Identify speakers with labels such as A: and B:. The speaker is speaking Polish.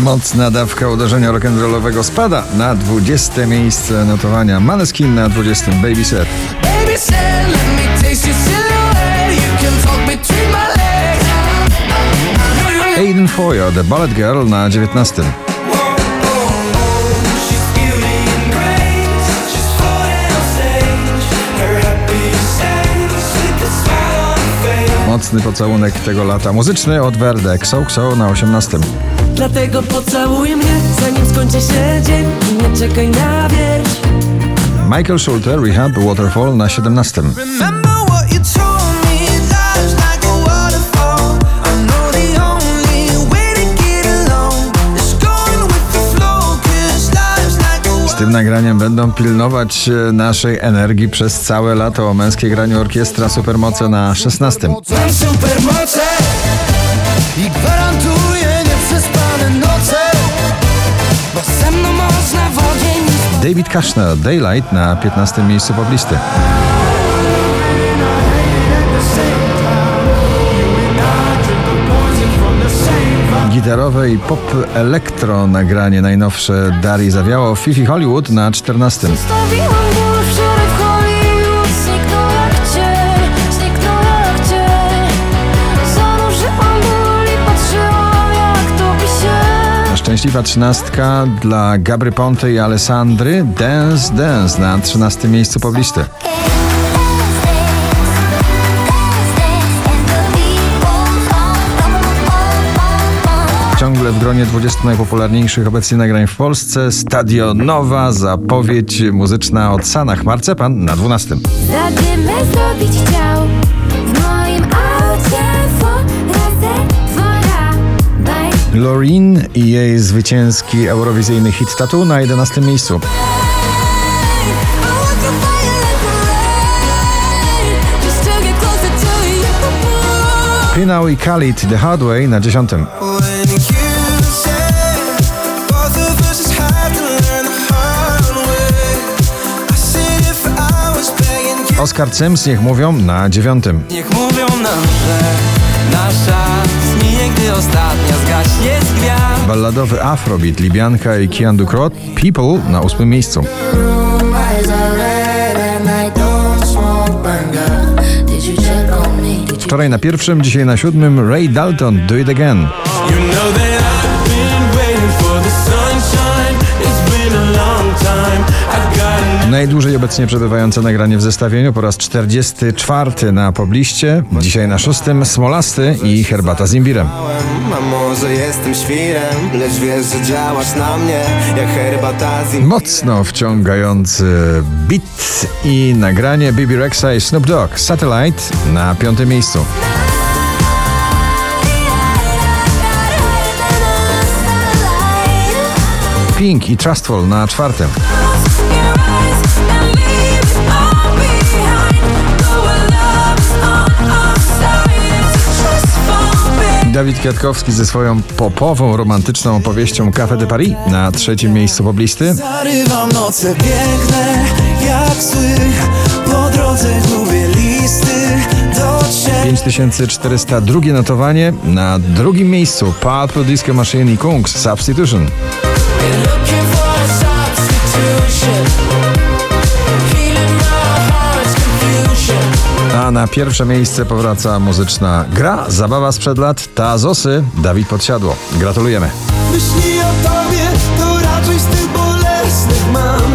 A: Mocna dawka uderzenia rock'n'rollowego spada na 20 miejsce notowania. Maneskin na 20 Baby Set.
B: Baby said, let me taste your silhouette. You can talk between my legs.
A: Aiden Foyer, The Ballet Girl na 19.
B: She's beauty and grace. She's floating on stage. Her happy sense with the smile on her face.
A: Mocny pocałunek tego lata muzyczny od Verde, Xo Xo na 18.
C: Dlatego pocałuj mnie, zanim skończy się dzień I nie czekaj na wieś
A: Michael Schulte, Rehab, Waterfall na 17.
B: Remember what you told me. Life's like a waterfall. I know the only way to get along is going with the flow. 'Cause life's like a
A: Z tym nagraniem będą pilnować e, naszej energii przez całe lato. Męskie granie orkiestra Supermoce na 16.
B: Mam supermoce
A: David Kushner, Daylight na 15 miejscu poblisty. Gitarowe i pop elektro nagranie najnowsze Dari Zawiało Fifi Hollywood na 14. Szczęśliwa trzynastka dla Gabry Ponte i Alessandry Dance Dance na 13 miejscu poblisty. Ciągle w gronie 20 najpopularniejszych obecnie nagrań w Polsce Stadionowa zapowiedź muzyczna od Sanach Marcepan na 12.
D: Zadymy zrobić
A: i jej zwycięski eurowizyjny hit Tattoo na 11 miejscu. Pinał i Khalid The Hard Way na 10.
B: When you said both of us just had to learn the hard way. I sit here for hours begging you.
A: Oscar Sims niech mówią na 9.
E: Niech mówią nam, że
A: Balladowy Afrobeat Libianka i Kian Ducrot People na 8 miejscu. Wczoraj na pierwszym, dzisiaj na siódmym Ray Dalton Do It Again.
E: You know
A: Najdłużej obecnie przebywające nagranie w zestawieniu po raz 44 na pobliście. Dzisiaj na szóstym Smolasty i Herbata z imbirem.
F: A może jestem świrem, lecz wiesz, że działasz na mnie jak herbata z im-
A: Mocno wciągający beat i nagranie Bibi Rexa i Snoop Dogg Satellite na piątym miejscu. Pink i Trustful na czwartym. Dawid Kwiatkowski ze swoją popową, romantyczną opowieścią Café de Paris na trzecim miejscu poblisty.
B: Zarywam noce piękne jak sły Po drodze gubię listy do ciebie
A: 5402 notowanie na drugim miejscu Purple Disco Machine i Kungs Substitution. Na pierwsze miejsce powraca muzyczna gra, zabawa sprzed lat, Tazosy, Dawid Podsiadło. Gratulujemy.
B: Myśli o tobie to raczej z tych bolesnych mam